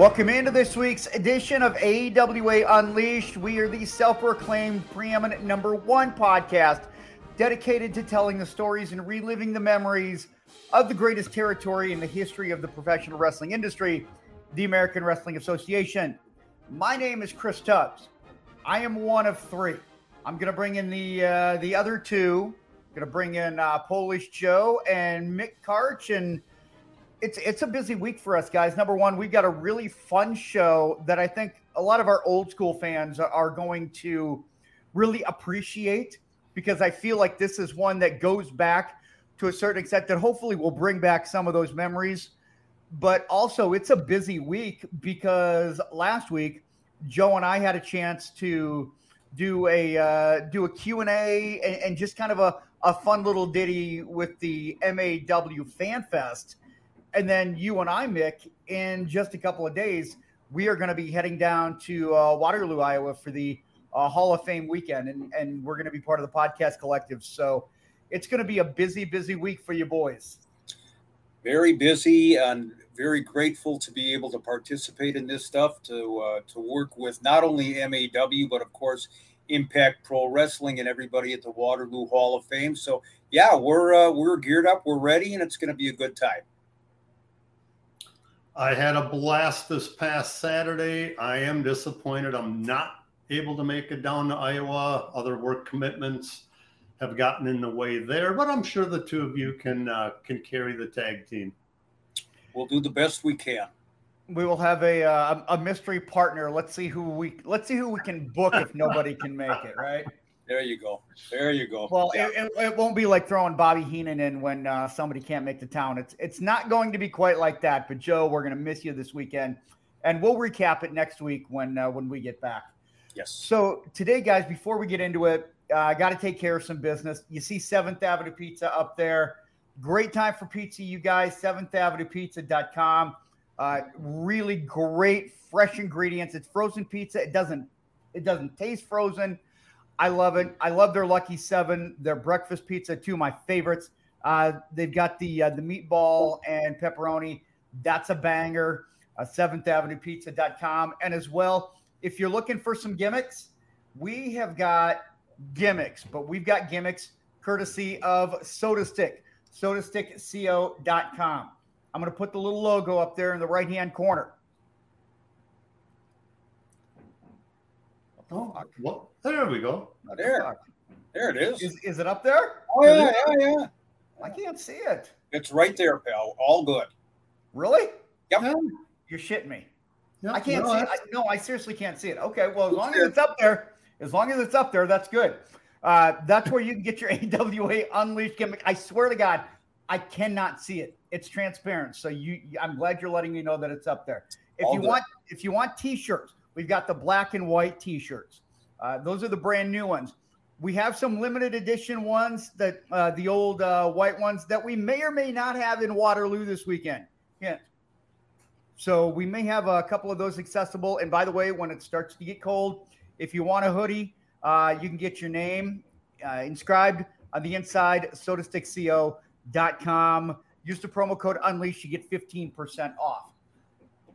Welcome into this week's edition of AWA Unleashed. We are the self proclaimed preeminent number one podcast dedicated to telling the stories and reliving the memories of the greatest territory in the history of the professional wrestling industry, the American Wrestling Association. My name is Chris Tubbs. I am one of three. I'm going to bring in the uh, the other two. I'm Going to bring in uh, Polish Joe and Mick Karch and it's it's a busy week for us guys. Number one, we've got a really fun show that I think a lot of our old school fans are going to really appreciate because I feel like this is one that goes back to a certain extent that hopefully will bring back some of those memories. But also, it's a busy week because last week Joe and I had a chance to do a uh, do a Q and A and just kind of a, a fun little ditty with the MAW Fan Fest and then you and I, Mick, in just a couple of days, we are going to be heading down to uh, Waterloo, Iowa for the uh, Hall of Fame weekend, and, and we're going to be part of the podcast collective. So it's going to be a busy, busy week for you boys. Very busy and very grateful to be able to participate in this stuff, to uh, to work with not only MAW but of course Impact Pro Wrestling and everybody at the Waterloo Hall of Fame. So yeah, we're uh, we're geared up, we're ready, and it's going to be a good time. I had a blast this past Saturday. I am disappointed I'm not able to make it down to Iowa. Other work commitments have gotten in the way there, but I'm sure the two of you can uh, can carry the tag team. We'll do the best we can. We will have a uh, a mystery partner. Let's see who we let's see who we can book if nobody can make it. Right. There you go. There you go. Well, yeah. it, it, won't be like throwing Bobby Heenan in when uh, somebody can't make the town. It's it's not going to be quite like that. But Joe, we're going to miss you this weekend, and we'll recap it next week when uh, when we get back. Yes. So today, guys, before we get into it, uh, I got to take care of some business. You see Seventh Avenue Pizza up there. Great time for pizza, you guys. Seventh Avenue Pizza.com. Uh, really great fresh ingredients. It's frozen pizza. It doesn't it doesn't taste frozen I love it. I love their Lucky Seven, their breakfast pizza, two of my favorites. Uh, they've got the uh, the meatball and pepperoni. That's a banger. Uh, Avenue Pizza.com. And as well, if you're looking for some gimmicks, we have got gimmicks, but we've got gimmicks courtesy of Soda Stick, sotastickco.com. I'm going to put the little logo up there in the right hand corner. Oh, what? There we go. Oh, there. There it is. is. Is it up there? Oh, yeah, yeah, yeah. I can't see it. It's right there, pal. All good. Really? Yep. You're shitting me. Yep. I can't no, see it. I, no, I seriously can't see it. Okay, well, as long as it's up there, as long as it's up there, that's good. Uh, that's where you can get your AWA Unleashed gimmick. I swear to God, I cannot see it. It's transparent. So you, I'm glad you're letting me know that it's up there. If All you good. want, if you want T-shirts, we've got the black and white T-shirts. Uh, those are the brand new ones. We have some limited edition ones that uh, the old uh, white ones that we may or may not have in Waterloo this weekend. Yeah. So we may have a couple of those accessible. And by the way, when it starts to get cold, if you want a hoodie, uh, you can get your name uh, inscribed on the inside, sotastickco.com. Use the promo code Unleash, you get 15% off.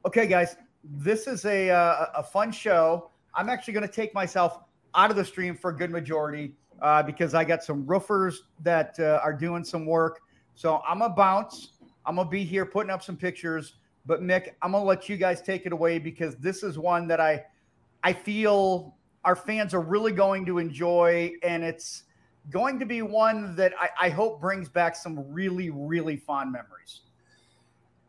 Okay, guys, this is a, uh, a fun show. I'm actually going to take myself out of the stream for a good majority uh, because I got some roofers that uh, are doing some work. So I'm to bounce. I'm to be here putting up some pictures. But Mick, I'm to let you guys take it away because this is one that I, I feel our fans are really going to enjoy, and it's going to be one that I, I hope brings back some really, really fond memories.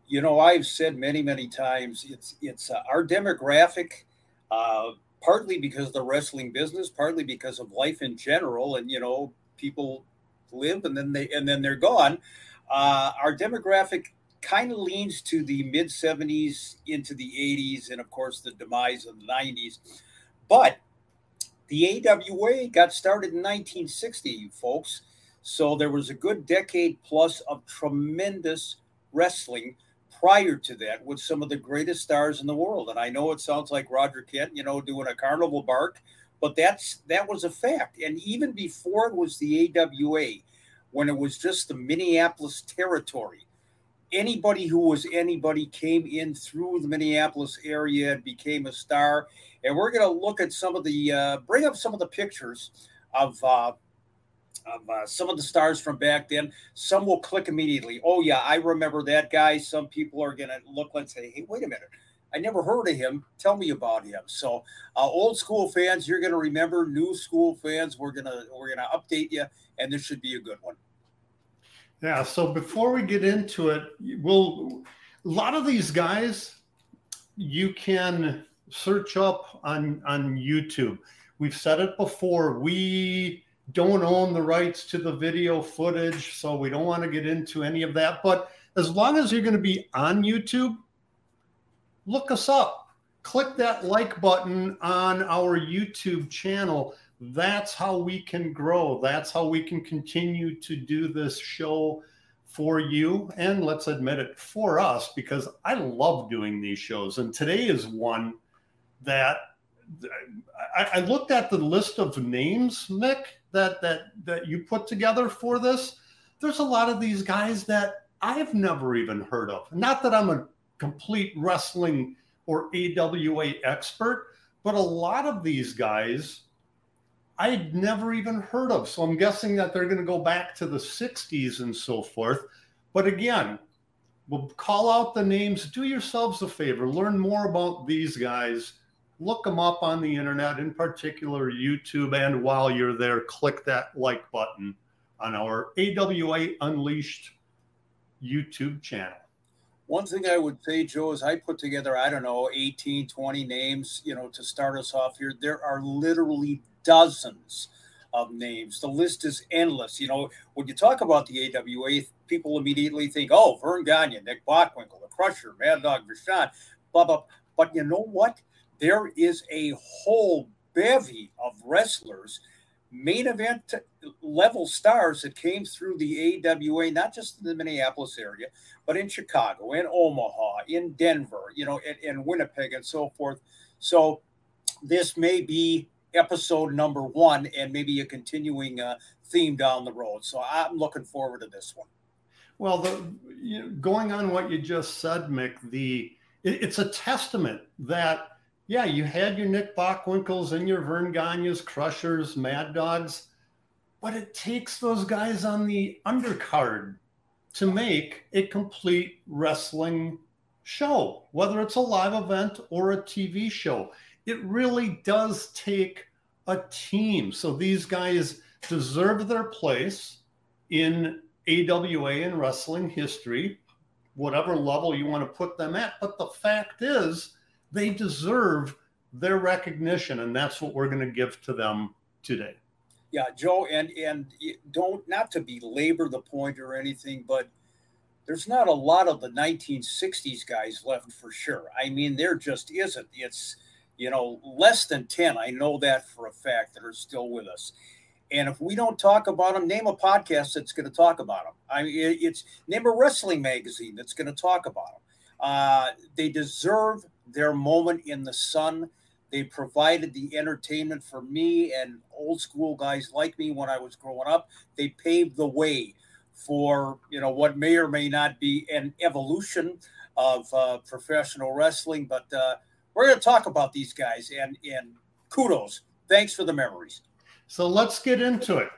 You know, I've said many, many times it's it's uh, our demographic. Uh, partly because of the wrestling business, partly because of life in general, and you know, people live and then they and then they're gone. Uh, our demographic kind of leans to the mid 70s into the 80s, and of course the demise of the 90s. But the AWA got started in 1960, folks. So there was a good decade plus of tremendous wrestling prior to that with some of the greatest stars in the world. And I know it sounds like Roger Kent, you know, doing a carnival bark, but that's that was a fact. And even before it was the AWA, when it was just the Minneapolis territory, anybody who was anybody came in through the Minneapolis area and became a star. And we're going to look at some of the, uh, bring up some of the pictures of, uh, of uh, some of the stars from back then. Some will click immediately. Oh, yeah, I remember that guy. Some people are going to look and say, hey, wait a minute. I never heard of him. Tell me about him. So, uh, old school fans, you're going to remember. New school fans, we're gonna we're gonna update you, and this should be a good one. Yeah. So before we get into it, we'll a lot of these guys you can search up on on YouTube. We've said it before. We don't own the rights to the video footage, so we don't want to get into any of that. But as long as you're going to be on YouTube, look us up. Click that like button on our YouTube channel. That's how we can grow. That's how we can continue to do this show for you. And let's admit it, for us, because I love doing these shows. And today is one that I, I looked at the list of names, Mick, that that that you put together for this. There's a lot of these guys that I've never even heard of. Not that I'm a complete wrestling or AWA expert, but a lot of these guys I'd never even heard of. So I'm guessing that they're going to go back to the 60s and so forth. But again, we'll call out the names. Do yourselves a favor, learn more about these guys. Look them up on the internet, in particular YouTube. And while you're there, click that like button on our AWA Unleashed YouTube channel. One thing I would say, Joe, is I put together, I don't know, 18, 20 names, you know, to start us off here. There are literally dozens of names. The list is endless. You know, when you talk about the AWA, people immediately think, oh, Verne Gagne, Nick Bockwinkel, the Crusher, Mad Dog Vachon, blah, blah. But you know what? There is a whole bevy of wrestlers – main event level stars that came through the AWA, not just in the Minneapolis area, but in Chicago, in Omaha, in Denver, you know, in, in Winnipeg and so forth. So this may be episode number one and maybe a continuing uh, theme down the road. So I'm looking forward to this one. Well, the you know, going on what you just said, Mick, the it, it's a testament that yeah, you had your Nick Bockwinkel's and your Verne Gagne's, Crushers, Mad Dogs, but it takes those guys on the undercard to make a complete wrestling show, whether it's a live event or a TV show. It really does take a team. So these guys deserve their place in AWA and wrestling history, whatever level you want to put them at. But the fact is, they deserve their recognition, and that's what we're going to give to them today. Yeah, Joe, and and don't not to belabor the point or anything, but there's not a lot of the 1960s guys left for sure. I mean, there just isn't. It's you know less than 10. I know that for a fact that are still with us. And if we don't talk about them, name a podcast that's going to talk about them. I mean, it's name a wrestling magazine that's going to talk about them. Uh, they deserve their moment in the sun. They provided the entertainment for me and old school guys like me when I was growing up. They paved the way for you know what may or may not be an evolution of uh, professional wrestling. But uh, we're going to talk about these guys and and kudos. Thanks for the memories. So let's get into it.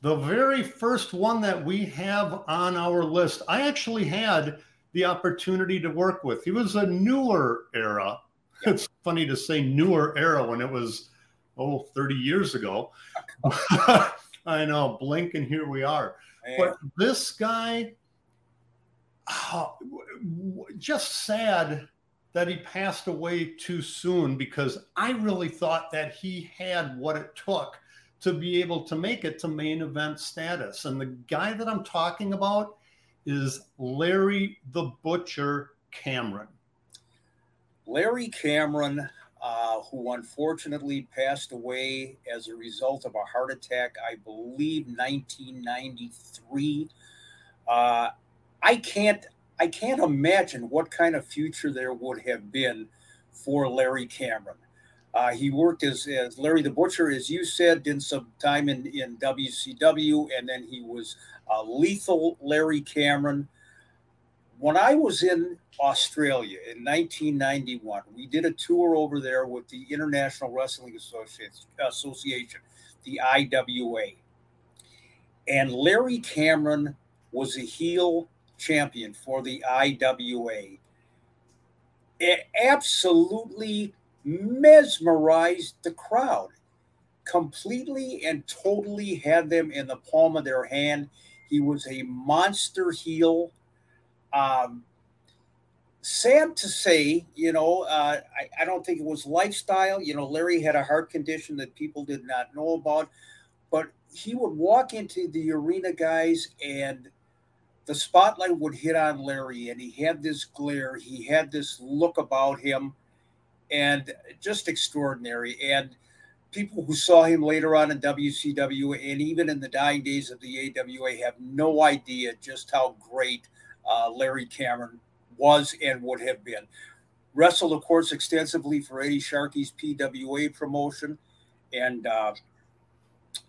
The very first one that we have on our list, I actually had the opportunity to work with. He was a newer era. It's funny to say newer era when it was, oh, 30 years ago. I know, blink and here we are. Man. But this guy, oh, just sad that he passed away too soon because I really thought that he had what it took to be able to make it to main event status. And the guy that I'm talking about is Larry the Butcher Cameron. Larry Cameron, uh, who unfortunately passed away as a result of a heart attack, I believe 1993. Uh, I can't I can't imagine what kind of future there would have been for Larry Cameron. Uh, he worked as, as Larry the Butcher, as you said, did some time in, in WCW, and then he was uh, lethal Larry Cameron. when I was in Australia in 1991, we did a tour over there with the International Wrestling Association, the IWA. And Larry Cameron was a heel champion for the IWA. It absolutely mesmerized the crowd completely and totally had them in the palm of their hand. He was a monster heel. Um, sad to say, you know, uh, I, I, don't think it was lifestyle. You know, Larry had a heart condition that people did not know about, but he would walk into the arena, guys, and the spotlight would hit on Larry, and he had this glare, he had this look about him, and just extraordinary. And people who saw him later on in WCW and even in the dying days of the AWA have no idea just how great uh, Larry Cameron was and would have been. Wrestled, of course, extensively for Eddie Sharkey's PWA promotion. And uh,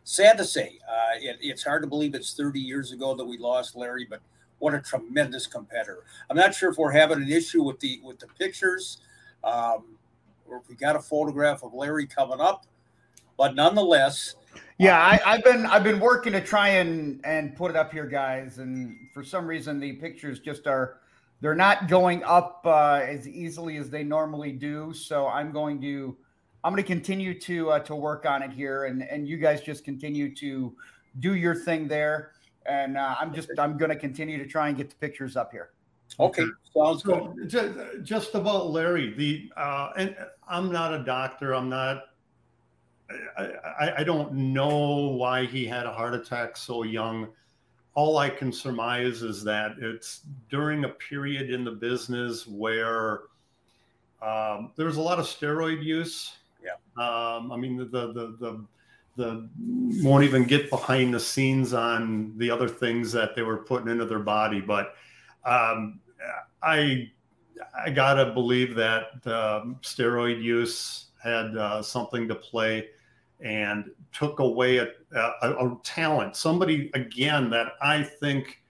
sad to say, uh, it, it's hard to believe it's 30 years ago that we lost Larry, but what a tremendous competitor. I'm not sure if we're having an issue with the with the pictures, um, or if we got a photograph of Larry coming up, but nonetheless. Yeah, I, I've been I've been working to try and and put it up here, guys, and for some reason the pictures just are they're not going up uh, as easily as they normally do. So I'm going to I'm going to continue to uh, to work on it here, and and you guys just continue to do your thing there, and uh, I'm just I'm going to continue to try and get the pictures up here. Okay, sounds good. just, just about Larry, the uh, and I'm not a doctor. I'm not. I, I don't know why he had a heart attack so young all I can surmise is that it's during a period in the business where um, there's a lot of steroid use. Yeah. Um, I mean, the, the, the, the, won't even get behind the scenes on the other things that they were putting into their body. But um, I, I gotta believe that um, steroid use had uh, something to play and took away a, a, a, talent. Somebody, again, that I think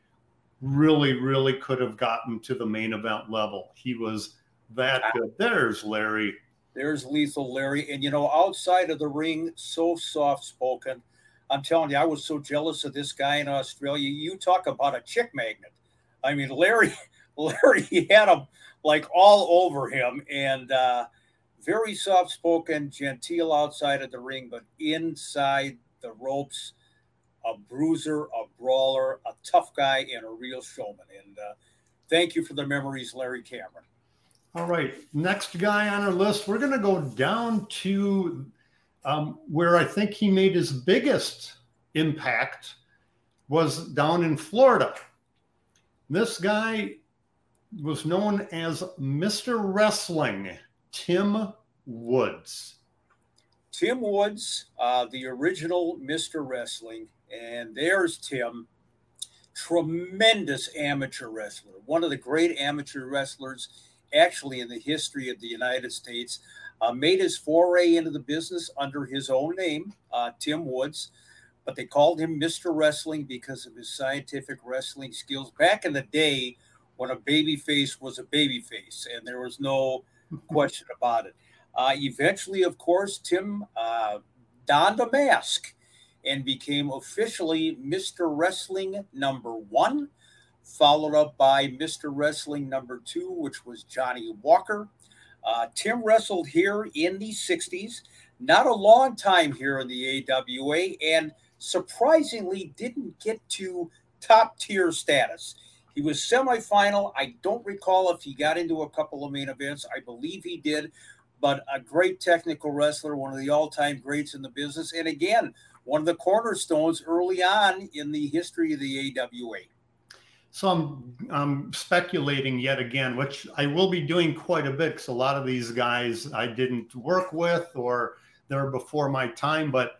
really, really could have gotten to the main event level. He was that good. There's Larry. There's lethal Larry. And, you know, outside of the ring, so soft spoken. I'm telling you, I was so jealous of this guy in Australia. You talk about a chick magnet. I mean, Larry, Larry had him like all over him. And, uh, very soft spoken, genteel outside of the ring, but inside the ropes, a bruiser, a brawler, a tough guy, and a real showman. And uh, thank you for the memories, Larry Cameron. All right. Next guy on our list, we're going to go down to um, where I think he made his biggest impact was down in Florida. This guy was known as Mr. Wrestling. Tim Woods. Tim Woods, uh, the original Mr. Wrestling, and there's Tim, tremendous amateur wrestler, one of the great amateur wrestlers actually in the history of the United States. Uh, made his foray into the business under his own name, uh, Tim Woods, but they called him Mr. Wrestling because of his scientific wrestling skills back in the day when a baby face was a baby face and there was no question about it. Uh, eventually, of course, Tim uh, donned a mask and became officially Mr. Wrestling number one, followed up by Mr. Wrestling number two, which was Johnny Walker. Uh, Tim wrestled here in the 60s, not a long time here in the AWA, and surprisingly didn't get to top tier status. He was semifinal. I don't recall if he got into a couple of main events. I believe he did, but a great technical wrestler, one of the all time greats in the business. And again, one of the cornerstones early on in the history of the AWA. So I'm, I'm speculating yet again, which I will be doing quite a bit because a lot of these guys I didn't work with or they're before my time. But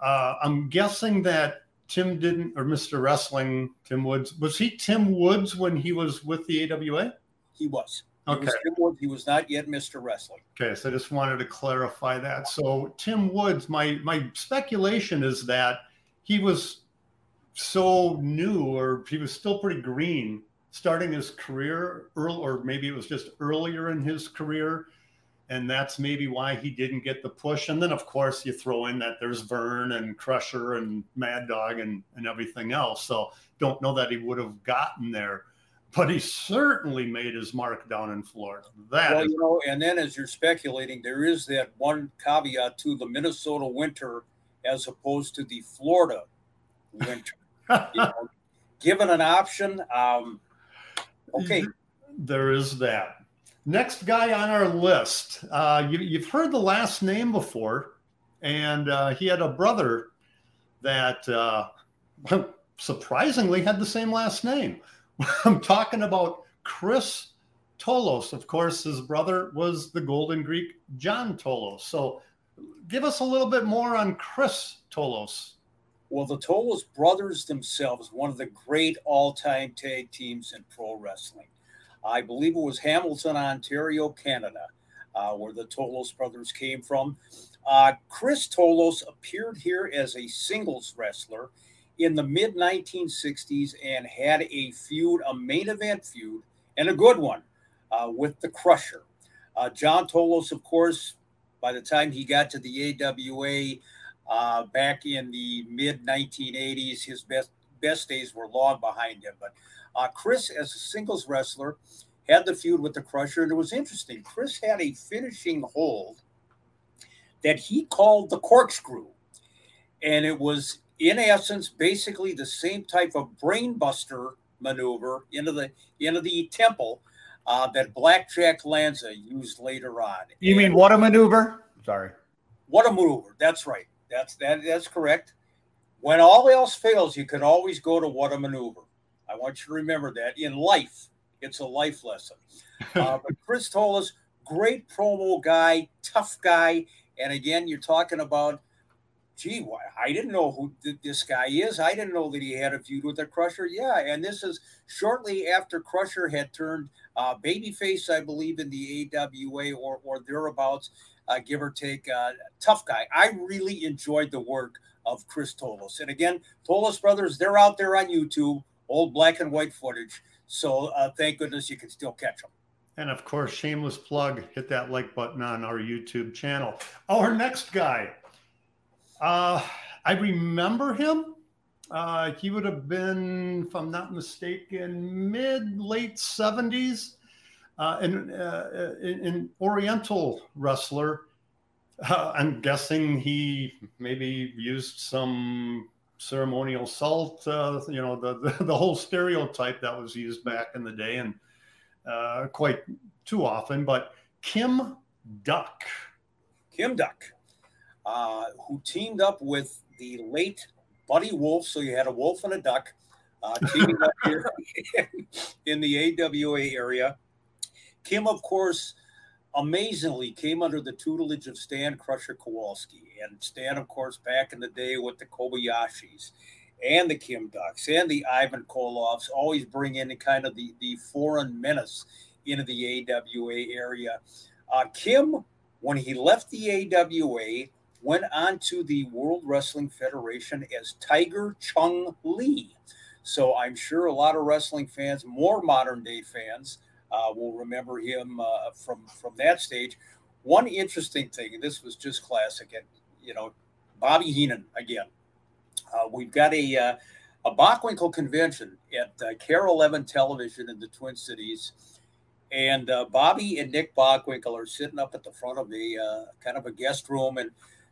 uh, I'm guessing that Tim didn't, or Mr. Wrestling, Tim Woods, was he Tim Woods when he was with the AWA? He was. Okay. He was, he was not yet Mr. Wrestling. Okay, so I just wanted to clarify that. So Tim Woods, my my speculation is that he was so new, or he was still pretty green starting his career early, or maybe it was just earlier in his career. And that's maybe why he didn't get the push. And then, of course, you throw in that there's Verne and Crusher and Mad Dog and, and everything else. So don't know that he would have gotten there but he certainly made his mark down in Florida. That well, is- you know, and then as you're speculating, there is that one caveat to the Minnesota winter as opposed to the Florida winter. you know, given an option, um, okay. There is that. Next guy on our list, uh, you, have heard the last name before, and uh, he had a brother that uh, surprisingly had the same last name. I'm talking about Chris Tolos. Of course, his brother was the Golden Greek John Tolos. So give us a little bit more on Chris Tolos. Well, the Tolos brothers themselves, one of the great all time tag teams in pro wrestling. I believe it was Hamilton, Ontario, Canada, uh, where the Tolos brothers came from. Uh, Chris Tolos appeared here as a singles wrestler in the mid 1960s and had a feud, a main event feud, and a good one uh, with the Crusher. Uh, John Tolos, of course, by the time he got to the AWA uh, back in the mid 1980s, his best best days were long behind him. But uh, Chris, as a singles wrestler, had the feud with the Crusher, and it was interesting. Chris had a finishing hold that he called the corkscrew, and it was in essence, basically the same type of brainbuster maneuver into the into the temple uh, that Blackjack Lanza used later on. You and mean what a maneuver? Sorry. What a maneuver. That's right. That's that. That's correct. When all else fails, you can always go to what a maneuver. I want you to remember that in life, it's a life lesson. Uh, but Chris Tolos, great promo guy, tough guy, and again, you're talking about gee, I didn't know who this guy is. I didn't know that he had a feud with the Crusher. Yeah, and this is shortly after Crusher had turned uh, babyface, I believe, in the AWA or, or thereabouts, uh, give or take. Uh, tough guy. I really enjoyed the work of Chris Tolos. And again, Tolos Brothers, they're out there on YouTube, old black and white footage. So uh, thank goodness you can still catch them. And of course, shameless plug, hit that like button on our YouTube channel. Our next guy, uh, I remember him. Uh, he would have been, if I'm not mistaken, mid late 70s, uh, an, uh, an Oriental wrestler. Uh, I'm guessing he maybe used some ceremonial salt, uh, you know, the, the, the whole stereotype that was used back in the day, and uh, quite too often. But Kim Duk. Kim Duk uh, who teamed up with the late Buddy Wolf. So you had a wolf and a duck uh, teaming up here in the AWA area. Kim, of course, amazingly came under the tutelage of Stan Crusher Kowalski. And Stan, of course, back in the day with the Kobayashis and the Kim Duks and the Ivan Koloffs always bring in kind of the, the foreign menace into the AWA area. Uh, Kim, when he left the AWA, went on to the World Wrestling Federation as Tiger Chung Lee. So I'm sure a lot of wrestling fans, more modern day fans, uh, will remember him uh, from from that stage. One interesting thing, and this was just classic, and you know, Bobby Heenan again. Uh, we've got a uh, a Bockwinkel convention at uh, KARE 11 Television in the Twin Cities. And uh, Bobby and Nick Bockwinkel are sitting up at the front of the uh, kind of a guest room, and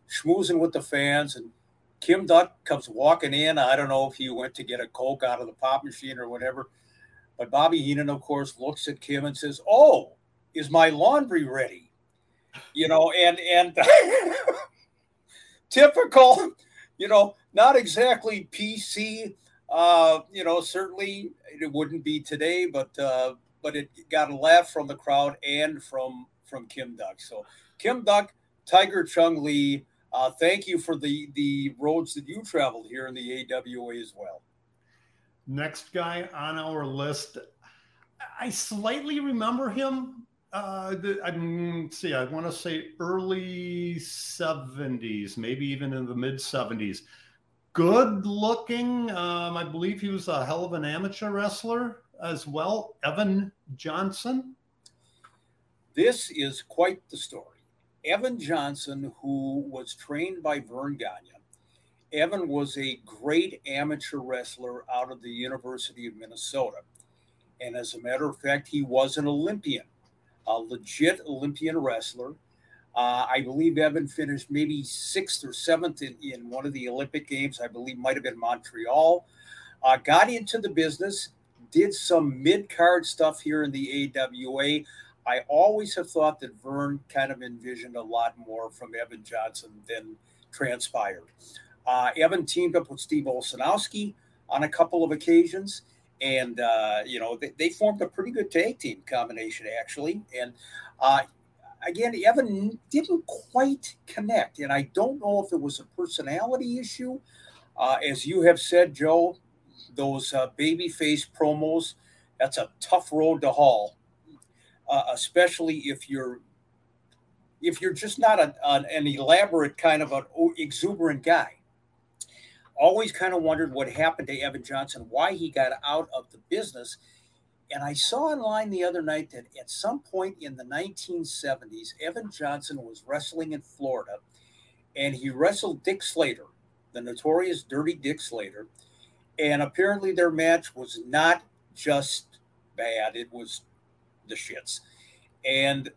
schmoozing with the fans. And Kim Duk comes walking in. I don't know if he went to get a Coke out of the pop machine or whatever. But Bobby Heenan, of course, looks at Kim and says, Oh, is my laundry ready? You know, and and typical, you know, not exactly PC. Uh, you know, certainly it wouldn't be today, but uh, but it got a laugh from the crowd and from from Kim Duk. So Kim Duk, Tiger Chung Lee, uh, thank you for the the roads that you traveled here in the AWA as well. Next guy on our list, I slightly remember him. Uh, the, I see. I want to say early '70s, maybe even in the mid '70s. good looking. Um, I believe he was a hell of an amateur wrestler as well. Evan Johnson. This is quite the story. Evan Johnson, who was trained by Verne Gagne, Evan was a great amateur wrestler out of the University of Minnesota. And as a matter of fact, he was an Olympian, a legit Olympian wrestler. Uh, I believe Evan finished maybe sixth or seventh in, in one of the Olympic Games. I believe might have been Montreal. Uh, got into the business, did some mid card stuff here in the AWA. I always have thought that Verne kind of envisioned a lot more from Evan Johnson than transpired. Uh, Evan teamed up with Steve Olsonoski on a couple of occasions, and uh, you know they, they, formed a pretty good tag team combination actually. And uh, again, Evan didn't quite connect, and I don't know if it was a personality issue. Uh, as you have said, Joe, those uh, babyface promos, that's a tough road to haul, uh, especially if you're if you're just not a, an, an elaborate kind of an exuberant guy always kind of wondered what happened to Evan Johnson, why he got out of the business. And I saw online the other night that at some point in the 1970s, Evan Johnson was wrestling in Florida and he wrestled Dick Slater, the notorious Dirty Dick Slater. And apparently their match was not just bad, it was the shits. And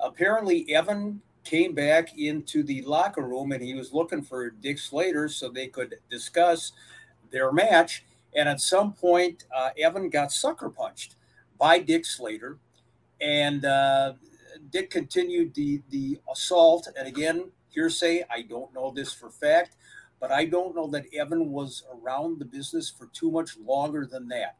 apparently Evan came back into the locker room and he was looking for Dick Slater so they could discuss their match. And at some point, uh, Evan got sucker punched by Dick Slater. And uh, Dick continued the, the assault. And again, hearsay, I don't know this for fact, but I don't know that Evan was around the business for too much longer than that.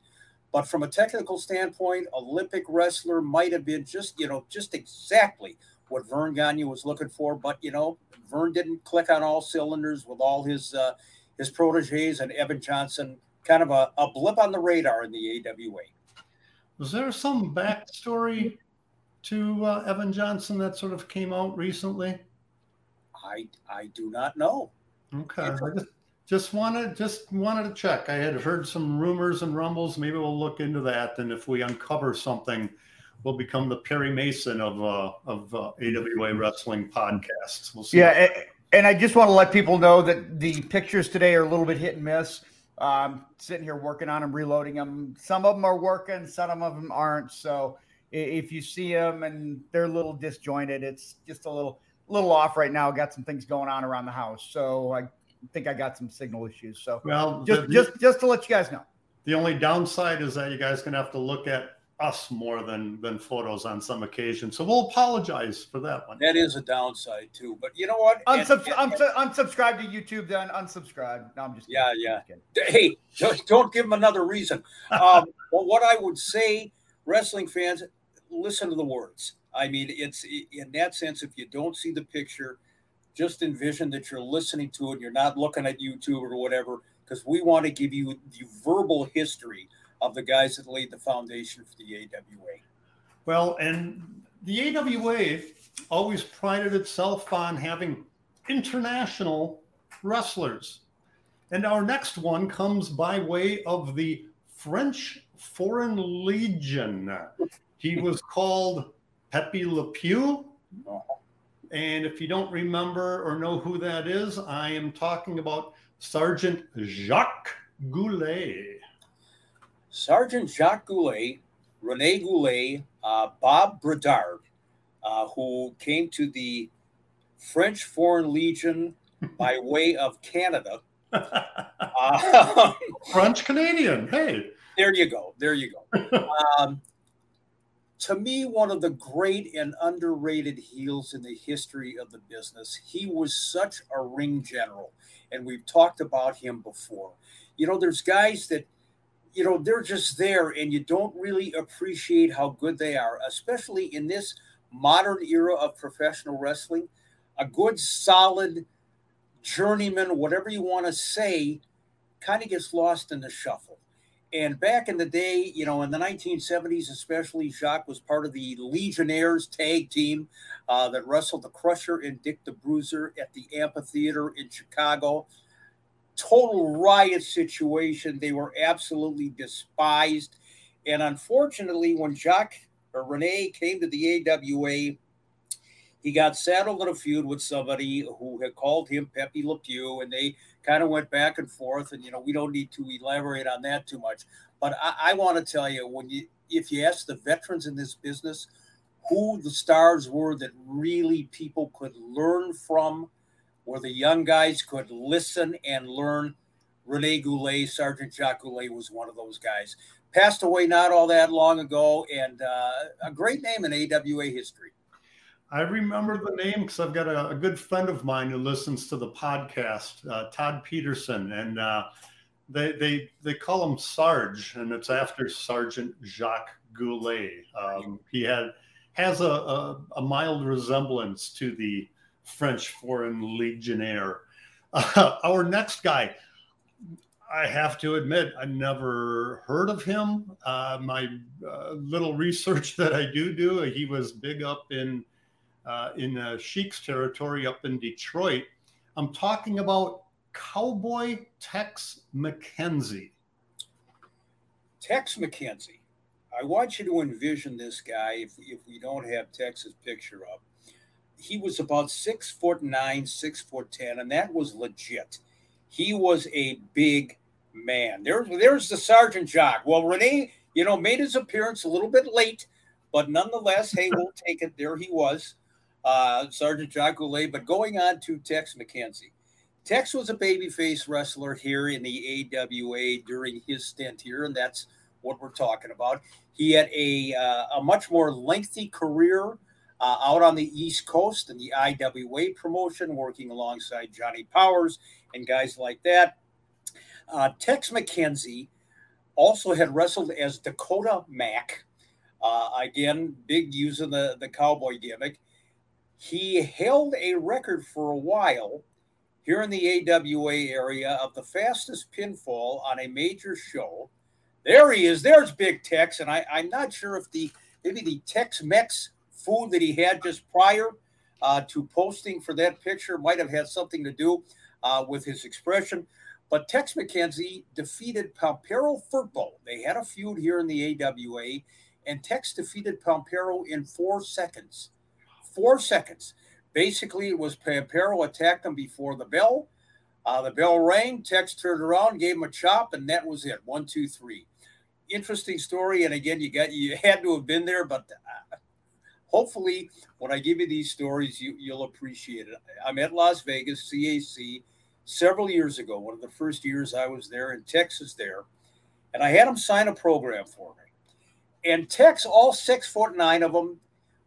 But from a technical standpoint, Olympic wrestler might have been just, you know, just exactly what Verne Gagne was looking for. But you know, Verne didn't click on all cylinders with all his uh, his proteges and Evan Johnson, kind of a, a blip on the radar in the AWA. Was there some backstory to uh, Evan Johnson that sort of came out recently? I I do not know. Okay, I just, just wanted just wanted to check. I had heard some rumors and rumbles. Maybe we'll look into that, and if we uncover something will become the Perry Mason of uh, of uh, AWA wrestling podcasts. We'll see. Yeah, and I just want to let people know that the pictures today are a little bit hit and miss. Um, sitting here working on them, reloading them. Some of them are working, some of them aren't. So if you see them and they're a little disjointed, it's just a little little off right now. Got some things going on around the house, so I think I got some signal issues. So well, just the, just just to let you guys know. The only downside is that you guys gonna have to look at us more than than photos on some occasions. So we'll apologize for that one. That is a downside too. But you know what? Unsub- and, and, unsubscribe to YouTube then. Unsubscribe. No, I'm just kidding. yeah, yeah. Hey, just don't give them another reason. Um, well, what I would say, wrestling fans, listen to the words. I mean, it's in that sense. If you don't see the picture, just envision that you're listening to it. You're not looking at YouTube or whatever, because we want to give you the verbal history of the guys that laid the foundation for the AWA. Well, and the AWA always prided itself on having international wrestlers. And our next one comes by way of the French Foreign Legion. He was called Pepe Le Pew. Uh-huh. And if you don't remember or know who that is, I am talking about Sergeant Jacques Goulet. Sergeant Jacques Goulet, Rene Goulet, uh, Bob Bredard, uh, who came to the French Foreign Legion by way of Canada. Uh, French Canadian. Hey. There you go. There you go. Um, to me, one of the great and underrated heels in the history of the business. He was such a ring general, and we've talked about him before. You know, there's guys that – you know, they're just there and you don't really appreciate how good they are, especially in this modern era of professional wrestling. A good, solid journeyman, whatever you want to say, kind of gets lost in the shuffle. And back in the day, you know, in the 1970s, especially, Jacques was part of the Legionnaires tag team uh, that wrestled the Crusher and Dick the Bruiser at the amphitheater in Chicago total riot situation. They were absolutely despised. And unfortunately, when Jacques or Rene came to the AWA, he got saddled in a feud with somebody who had called him Pepe Le Pew, and they kind of went back and forth. And you know, we don't need to elaborate on that too much. But I, I want to tell you, when you if you ask the veterans in this business who the stars were that really people could learn from, where the young guys could listen and learn, Rene Goulet, Sergeant Jacques Goulet was one of those guys. Passed away not all that long ago, and uh, a great name in AWA history. I remember the name because I've got a, a, good friend of mine who listens to the podcast, uh, Todd Peterson, and uh, they they they call him Sarge, and it's after Sergeant Jacques Goulet. Um, he had has a, a, a, mild resemblance to the French Foreign Legionnaire. Uh, our next guy, I have to admit, I never heard of him. Uh, my uh, little research that I do do, he was big up in uh, in uh, Sheik's territory up in Detroit. I'm talking about Cowboy Tex McKenzie. Tex McKenzie. I want you to envision this guy if, if we don't have Tex's picture up. He was about six foot nine, six foot ten, and that was legit. He was a big man. There's there's the Sergeant Jock. Well, Rene, you know, made his appearance a little bit late, but nonetheless, hey, we'll take it. There he was uh, Sergeant John Goulet. But going on to Tex McKenzie. Tex was a babyface wrestler here in the AWA during his stint here, and that's what we're talking about. He had a, uh, a much more lengthy career uh, out on the East Coast in the IWA promotion, working alongside Johnny Powers and guys like that. Uh, Tex McKenzie also had wrestled as Dakota Mac. Uh, again, big using the, the cowboy gimmick. He held a record for a while here in the AWA area of the fastest pinfall on a major show. There he is. There's Big Tex. And I, I'm not sure if the maybe the Tex Mex food that he had just prior uh, to posting for that picture might have had something to do uh, with his expression. But Tex McKenzie defeated Pampero Firpo. They had a feud here in the AWA, and Tex defeated Pampero in four seconds four seconds. Basically, it was Pampero attacked him before the bell. Uh, the bell rang. Tex turned around, gave him a chop, and that was it. One, two, three. Interesting story. And again, you got you had to have been there, but uh, hopefully, when I give you these stories, you, you'll appreciate it. I'm at Las Vegas CAC several years ago. One of the first years I was there in Texas, there, and I had him sign a program for me. And Tex, all six foot nine of them,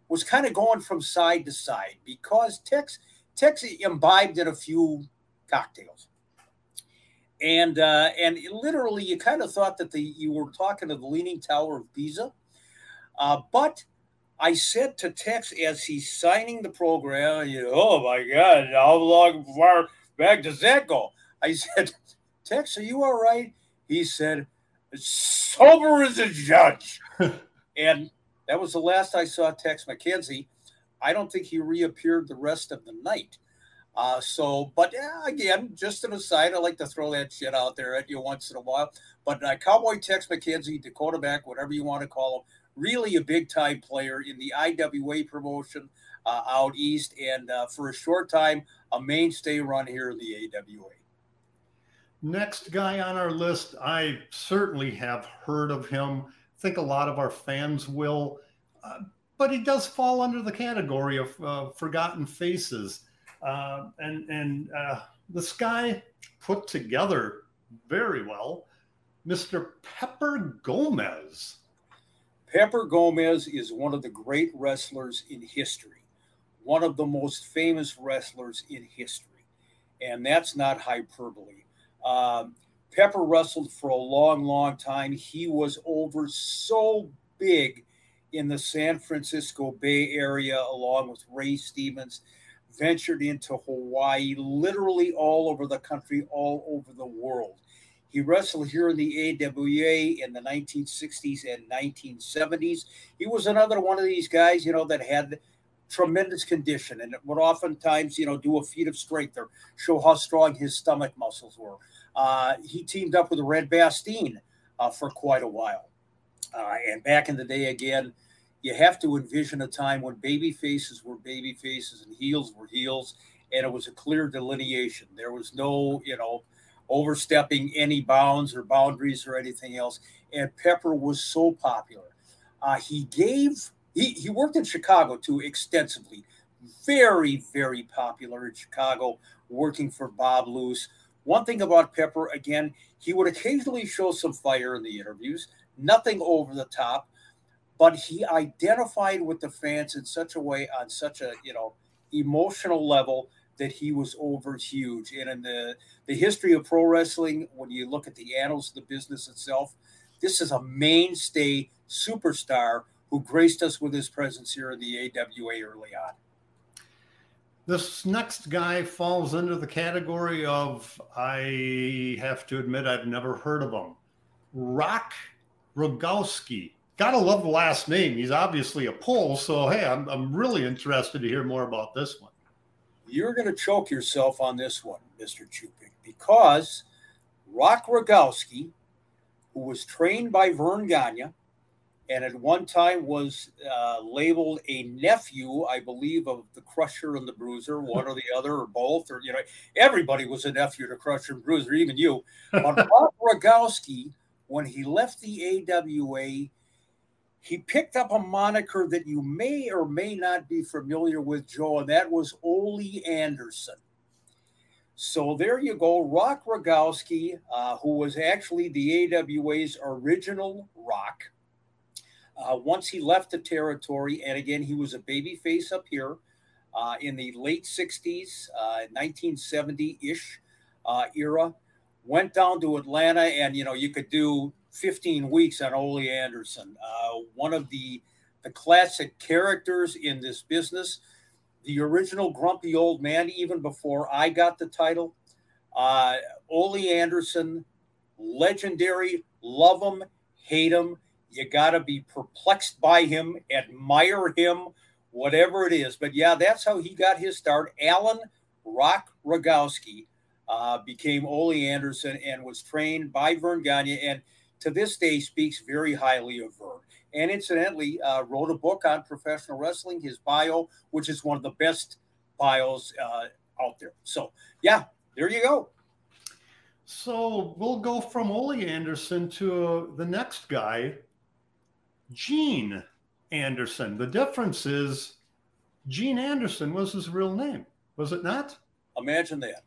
was kind of going from side to side because Tex Tex imbibed in a few cocktails. And uh, and literally, you kind of thought that the you were talking to the Leaning Tower of Pisa, uh, but I said to Tex as he's signing the program, you know, oh my God, how long far back does that go? I said, Tex, are you all right? He said, sober as a judge. and that was the last I saw Tex McKenzie. I don't think he reappeared the rest of the night. Uh, so, but yeah, again, just an aside, I like to throw that shit out there at you once in a while. But uh, Cowboy Tex McKenzie, Dakota Mac, whatever you want to call him, really a big time player in the IWA promotion uh, out east, and uh, for a short time, a mainstay run here in the AWA. Next guy on our list, I certainly have heard of him I think a lot of our fans will. Uh, but he does fall under the category of uh, forgotten faces. Uh, and and uh, this guy put together very well, Mr. Pepper Gomez. Pepper Gomez is one of the great wrestlers in history, one of the most famous wrestlers in history. And that's not hyperbole. Um, Pepper wrestled for a long, long time. He was over so big in the San Francisco Bay Area, along with Ray Stevens, ventured into Hawaii, literally all over the country, all over the world. He wrestled here in the AWA in the 1960s and 1970s. He was another one of these guys, you know, that had tremendous condition and would oftentimes, you know, do a feat of strength or show how strong his stomach muscles were. uh, he teamed up with Red Bastien uh, for quite a while. Uh, and back in the day, again, you have to envision a time when baby faces were baby faces and heels were heels, and it was a clear delineation. There was no, you know, overstepping any bounds or boundaries or anything else. And Pepper was so popular. Uh, he gave, he, he worked in Chicago too extensively. Very, very popular in Chicago, working for Bob Luce. One thing about Pepper, again, he would occasionally show some fire in the interviews, nothing over the top, but he identified with the fans in such a way on such a, you know, emotional level that he was over huge. And in the, the history of pro wrestling, when you look at the annals of the business itself, this is a mainstay superstar who graced us with his presence here in the AWA early on. This next guy falls into the category of I have to admit I've never heard of him. Rock Rogowski. Gotta love the last name. He's obviously a Pole, so hey, I'm, I'm really interested to hear more about this one. You're going to choke yourself on this one, Mr. Chupik, because Rock Rogowski, who was trained by Verne Gagne, and at one time was uh, labeled a nephew, I believe, of the Crusher and the Bruiser, one or the other, or both, or you know, everybody was a nephew to Crusher and Bruiser, even you. But Rock Rogowski, when he left the AWA, he picked up a moniker that you may or may not be familiar with, Joe, and that was Ole Anderson. So there you go, Rock Rogowski, uh, who was actually the AWA's original Rock uh, once he left the territory, and again, he was a baby face up here uh, in the late 60s, 1970 uh, ish uh, era. Went down to Atlanta, and you know, you could do 15 weeks on Ole Anderson, uh, one of the, the classic characters in this business, the original grumpy old man, even before I got the title. Uh, Ole Anderson, legendary, love him, hate him you got to be perplexed by him, admire him, whatever it is. But yeah, that's how he got his start. Alan Rock Rogowski uh, became Ole Anderson and was trained by Verne Gagne, and to this day speaks very highly of Verne. And incidentally, uh, wrote a book on professional wrestling, his bio, which is one of the best bios uh, out there. So yeah, there you go. So we'll go from Ole Anderson to uh, the next guy, Gene Anderson. The difference is Gene Anderson was his real name, was it not? Imagine that.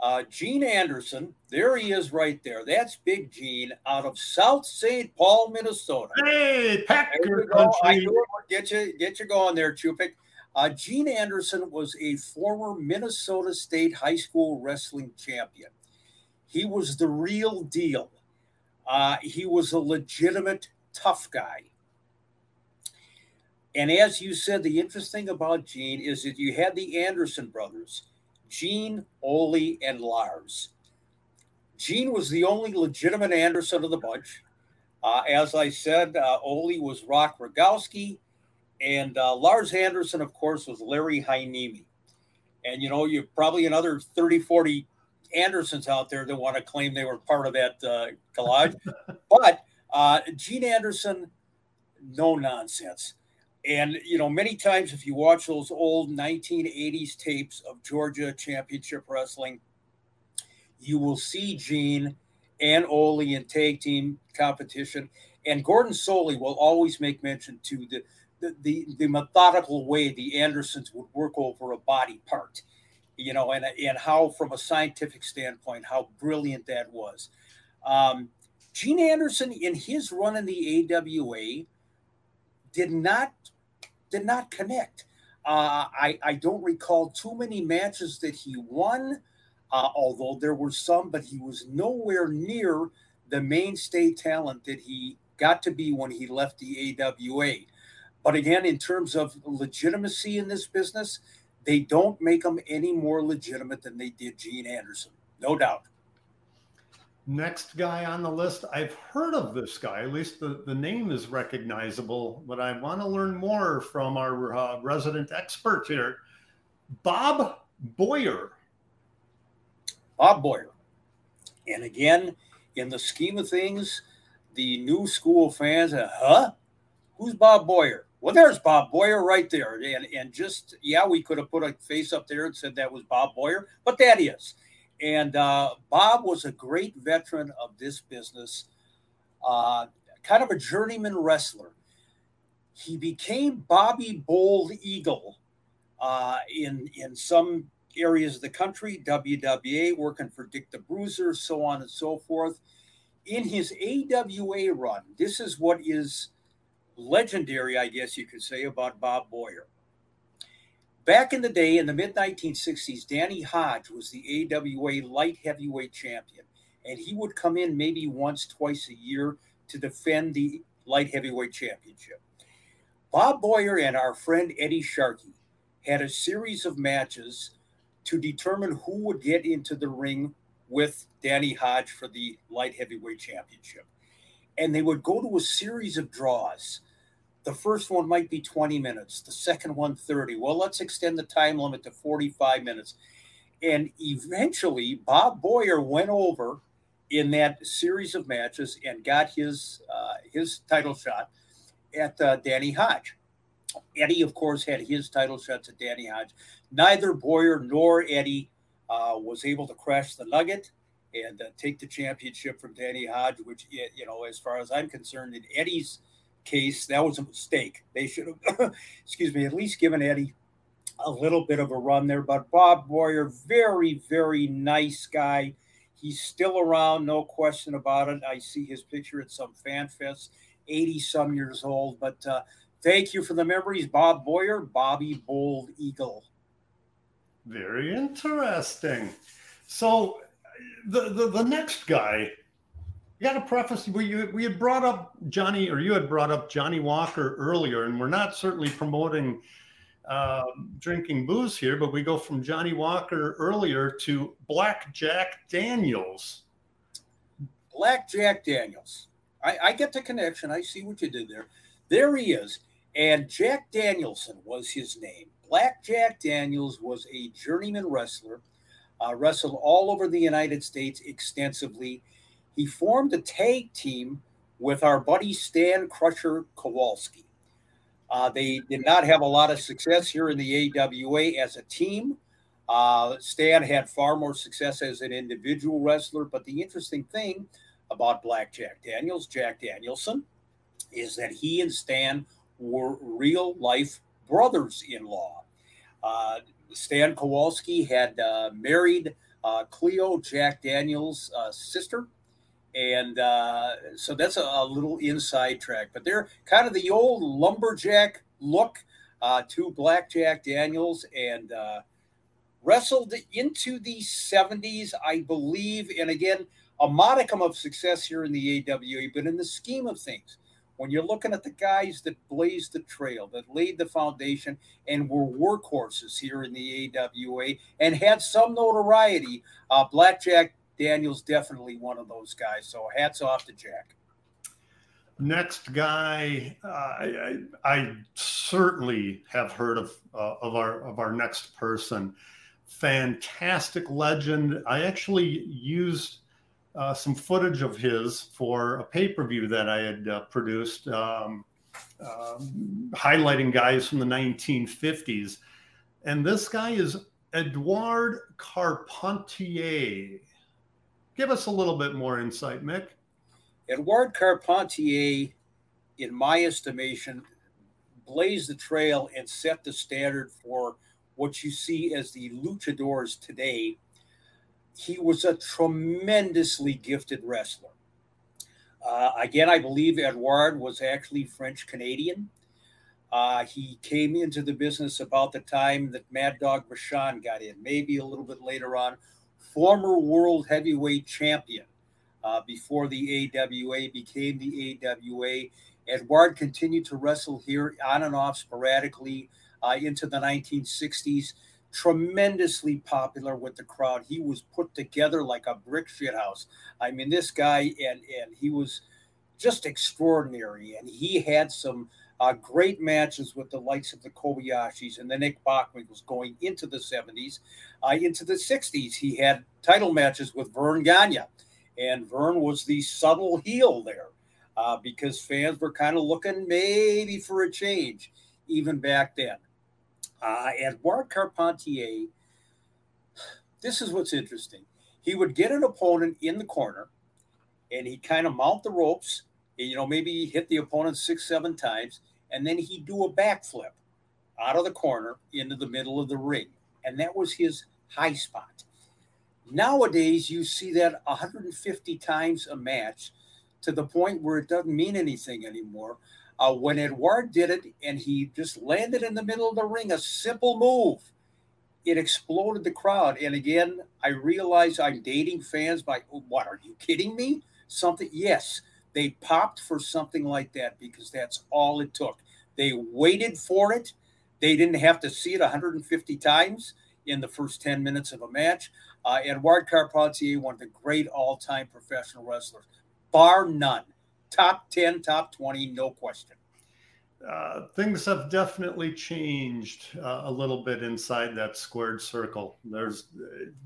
Uh, Gene Anderson, there he is right there. That's Big Gene out of South St. Paul, Minnesota. Hey, Packer country. I knew it would get you, get you going there, Chupik. Uh, Gene Anderson was a former Minnesota State high school wrestling champion. He was the real deal. Uh, he was a legitimate tough guy. And as you said, the interesting about Gene is that you had the Anderson brothers, Gene, Ole, and Lars. Gene was the only legitimate Anderson of the bunch. Uh, as I said, uh, Ole was Rock Rogowski, and uh, Lars Anderson, of course, was Larry Heinemi. And, you know, you probably another 30, 40 Andersons out there that want to claim they were part of that uh, collage. but uh, Gene Anderson, no nonsense. And, you know, many times if you watch those old 1980s tapes of Georgia Championship Wrestling, you will see Gene and Ole in tag team competition. And Gordon Solie will always make mention to the, the, the, the methodical way the Andersons would work over a body part, you know, and, and how, from a scientific standpoint, how brilliant that was. Um, Gene Anderson, in his run in the AWA, did not did not connect. Uh, I, I don't recall too many matches that he won, uh, although there were some, but he was nowhere near the mainstay talent that he got to be when he left the AWA. But again, in terms of legitimacy in this business, they don't make them any more legitimate than they did Gene Anderson, no doubt. Next guy on the list, I've heard of this guy, at least the, the name is recognizable, but I want to learn more from our uh, resident expert here, Bob Boyer. Bob Boyer. And again, in the scheme of things, the new school fans, uh, huh? Who's Bob Boyer? Well, there's Bob Boyer right there. And, and just, yeah, we could have put a face up there and said that was Bob Boyer, but that is. And uh, Bob was a great veteran of this business, uh, kind of a journeyman wrestler. He became Bobby Bold Eagle uh, in, in some areas of the country, WWA, working for Dick the Bruiser, so on and so forth. In his AWA run, this is what is legendary, I guess you could say, about Bob Boyer. Back in the day, in the mid 1960s, Danny Hodge was the AWA light heavyweight champion, and he would come in maybe once, twice a year to defend the light heavyweight championship. Bob Boyer and our friend Eddie Sharkey had a series of matches to determine who would get into the ring with Danny Hodge for the light heavyweight championship. And they would go to a series of draws the first one might be 20 minutes, the second one 30. Well, let's extend the time limit to 45 minutes. And eventually, Bob Boyer went over in that series of matches and got his uh, his title shot at uh, Danny Hodge. Eddie, of course, had his title shots at Danny Hodge. Neither Boyer nor Eddie uh, was able to crash the nugget and uh, take the championship from Danny Hodge, which, you know, as far as I'm concerned, in Eddie's case, that was a mistake. They should have, excuse me, at least given Eddie a little bit of a run there. But Bob Boyer, very, very nice guy. He's still around, no question about it. I see his picture at some fan fest, 80 some years old. But uh, thank you for the memories, Bob Boyer, Bobby Bold Eagle. Very interesting. So the, the, the next guy got to preface we we had brought up Johnny or you had brought up Johnny Walker earlier, and we're not certainly promoting uh, drinking booze here, but we go from Johnny Walker earlier to Black Jack Daniels. Black Jack Daniels. I, I get the connection. I see what you did there. There he is. And Jack Danielson was his name. Black Jack Daniels was a journeyman wrestler, uh, wrestled all over the United States extensively he formed a tag team with our buddy Stan Crusher Kowalski. Uh, they did not have a lot of success here in the AWA as a team. Uh, Stan had far more success as an individual wrestler. But the interesting thing about Black Jack Daniels, Jack Danielson, is that he and Stan were real life brothers in law. Uh, Stan Kowalski had uh, married uh, Cleo Jack Daniels' uh, sister and uh, so that's a, a, little inside track. But they're kind of the old lumberjack look uh, to Blackjack Daniels and uh, wrestled into the 70s, I believe. And again, a modicum of success here in the AWA, but in the scheme of things, when you're looking at the guys that blazed the trail, that laid the foundation, and were workhorses here in the AWA and had some notoriety, uh, Blackjack Daniel's definitely one of those guys. So hats off to Jack. Next guy, uh, I, I, certainly have heard of uh, of our of our next person. Fantastic legend. I actually used uh, some footage of his for a pay per view that I had uh, produced, um, um, highlighting guys from the 1950s. And this guy is Edouard Carpentier. Give us a little bit more insight, Mick. Edouard Carpentier, in my estimation, blazed the trail and set the standard for what you see as the luchadors today. He was a tremendously gifted wrestler. Uh, again, I believe Edouard was actually French Canadian. Uh, he came into the business about the time that Mad Dog Vachon got in, maybe a little bit later on, former world heavyweight champion uh, before the AWA became the AWA. Edward continued to wrestle here on and off sporadically uh, into the 1960s. Tremendously popular with the crowd. He was put together like a brick shithouse. I mean, this guy, and and he was just extraordinary. And he had some uh, great matches with the likes of the Kobayashis and the Nick Bockwinkel's going into the 70s. Uh, into the 60s, he had title matches with Verne Gagne. and Verne was the subtle heel there uh, because fans were kind of looking maybe for a change even back then. Uh, Edouard Carpentier, this is what's interesting. He would get an opponent in the corner and he'd kind of mount the ropes, you know, maybe he hit the opponent six, seven times, and then he'd do a backflip out of the corner into the middle of the ring. And that was his high spot. Nowadays, you see that 150 times a match to the point where it doesn't mean anything anymore. Uh, when Edouard did it and he just landed in the middle of the ring, a simple move, it exploded the crowd. And again, I realize I'm dating fans by what are you kidding me? Something, yes, they popped for something like that because that's all it took. They waited for it. They didn't have to see it 150 times in the first 10 minutes of a match. Uh, Edouard Carpentier, one of the great all time professional wrestlers, bar none. Top 10, top 20, no question. Uh, things have definitely changed uh, a little bit inside that squared circle. There's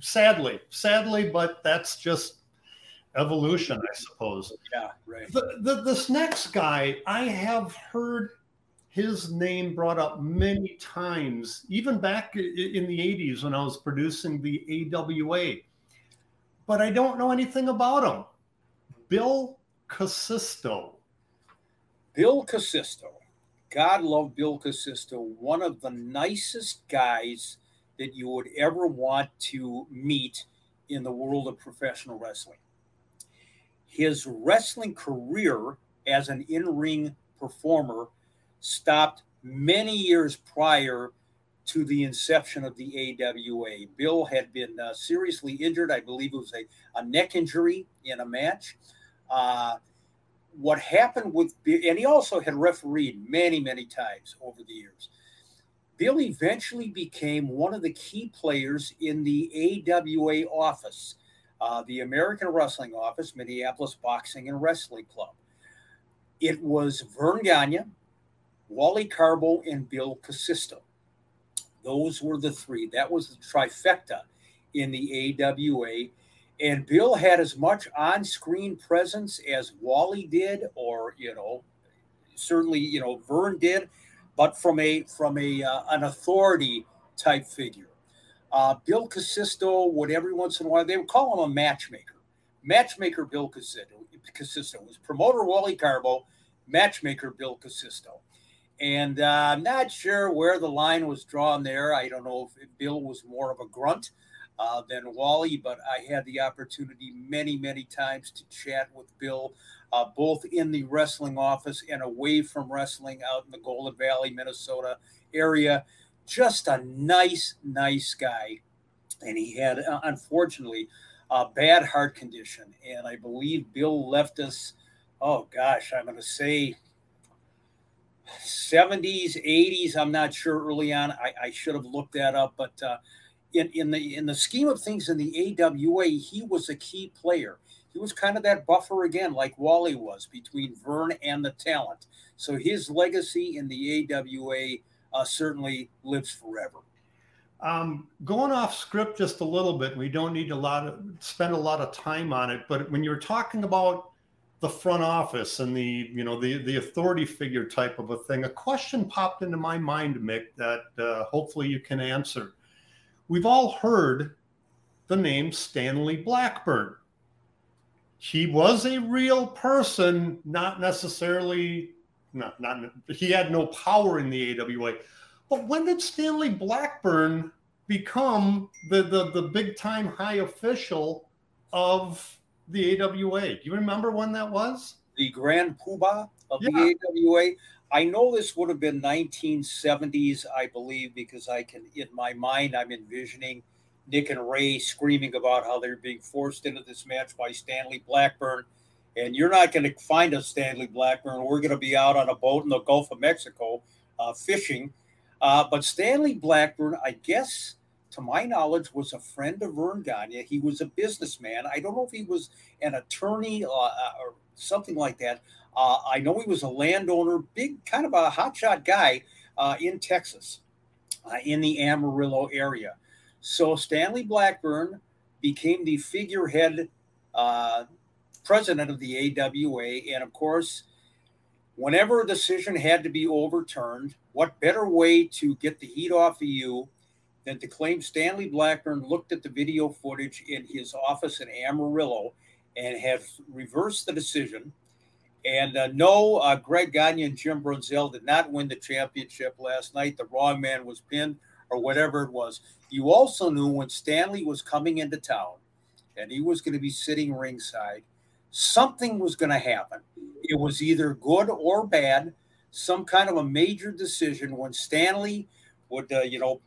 sadly, sadly, but that's just evolution, I suppose. Yeah, right. The, the, this next guy, I have heard his name brought up many times, even back in the 80s when I was producing the AWA. But I don't know anything about him. Bill Casisto. Bill Casisto. God love Bill Casisto, one of the nicest guys that you would ever want to meet in the world of professional wrestling. His wrestling career as an in ring performer stopped many years prior to the inception of the AWA. Bill had been uh, seriously injured. I believe it was a, a neck injury in a match. Uh, what happened with Bill, and he also had refereed many, many times over the years. Bill eventually became one of the key players in the AWA office, uh, the American Wrestling Office, Minneapolis Boxing and Wrestling Club. It was Verne Gagne, Wally Karbo, and Bill Casisto. Those were the three. That was the trifecta in the AWA. And Bill had as much on screen presence as Wally did, or, you know, certainly, you know, Verne did, but from a from a uh, an authority type figure. Uh, Bill Casisto would every once in a while they would call him a matchmaker. Matchmaker Bill Casisto, Casisto was promoter Wally Karbo, matchmaker Bill Casisto. And uh, I'm not sure where the line was drawn there. I don't know if Bill was more of a grunt uh, than Wally, but I had the opportunity many, many times to chat with Bill, uh, both in the wrestling office and away from wrestling out in the Golden Valley, Minnesota area. Just a nice, nice guy. And he had, uh, unfortunately, a bad heart condition. And I believe Bill left us, oh gosh, I'm going to say 70s, 80s. I'm not sure early on. I, I should have looked that up, but uh, in, in the in the scheme of things in the AWA, he was a key player. He was kind of that buffer again, like Wally was between Verne and the talent. So his legacy in the AWA uh, certainly lives forever. Um, going off script just a little bit, we don't need a lot of spend a lot of time on it. But when you're talking about the front office and the you know the the authority figure type of a thing a question popped into my mind mick that uh, hopefully you can answer we've all heard the name stanley blackburn he was a real person not necessarily not not he had no power in the awa but when did stanley blackburn become the the, the big time high official of the AWA. Do you remember when that was? The Grand Poobah of yeah. the AWA. I know this would have been 1970s, I believe, because I can, in my mind, I'm envisioning Nick and Ray screaming about how they're being forced into this match by Stanley Blackburn. And you're not going to find a Stanley Blackburn. We're going to be out on a boat in the Gulf of Mexico uh, fishing. Uh, but Stanley Blackburn, I guess, to my knowledge, was a friend of Verne Gagne. He was a businessman. I don't know if he was an attorney uh, uh, or something like that. Uh, I know he was a landowner, big kind of a hotshot guy uh, in Texas, in the Amarillo area. So Stanley Blackburn became the figurehead uh, president of the AWA. And of course, whenever a decision had to be overturned, what better way to get the heat off of you than to claim Stanley Blackburn looked at the video footage in his office in Amarillo and have reversed the decision. And uh, no, uh, Greg Gagne and Jim Brunzell did not win the championship last night. The wrong man was pinned or whatever it was. You also knew when Stanley was coming into town and he was going to be sitting ringside, something was going to happen. It was either good or bad, some kind of a major decision when Stanley would, uh, you know,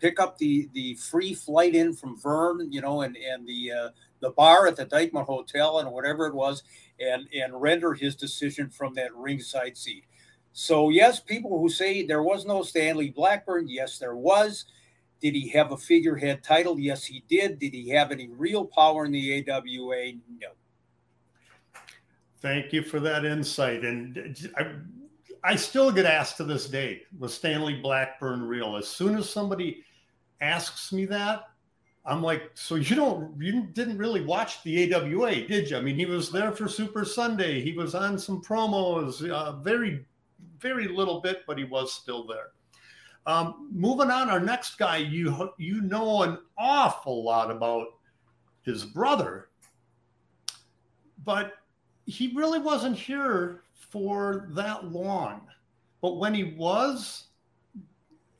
pick up the the free flight in from Verne, you know, and and the uh, the bar at the Dyckman Hotel and whatever it was, and and render his decision from that ringside seat. So yes, people who say there was no Stanley Blackburn, yes, there was. Did he have a figurehead title? Yes, he did. Did he have any real power in the AWA? No. Thank you for that insight. And I, I still get asked to this day, was Stanley Blackburn real? As soon as somebody asks me that, I'm like, so you don't, you didn't really watch the AWA, did you? I mean, he was there for Super Sunday. He was on some promos, uh, very, very little bit, but he was still there. Um, moving on, our next guy, you you know an awful lot about his brother, but he really wasn't here for that long. But when he was,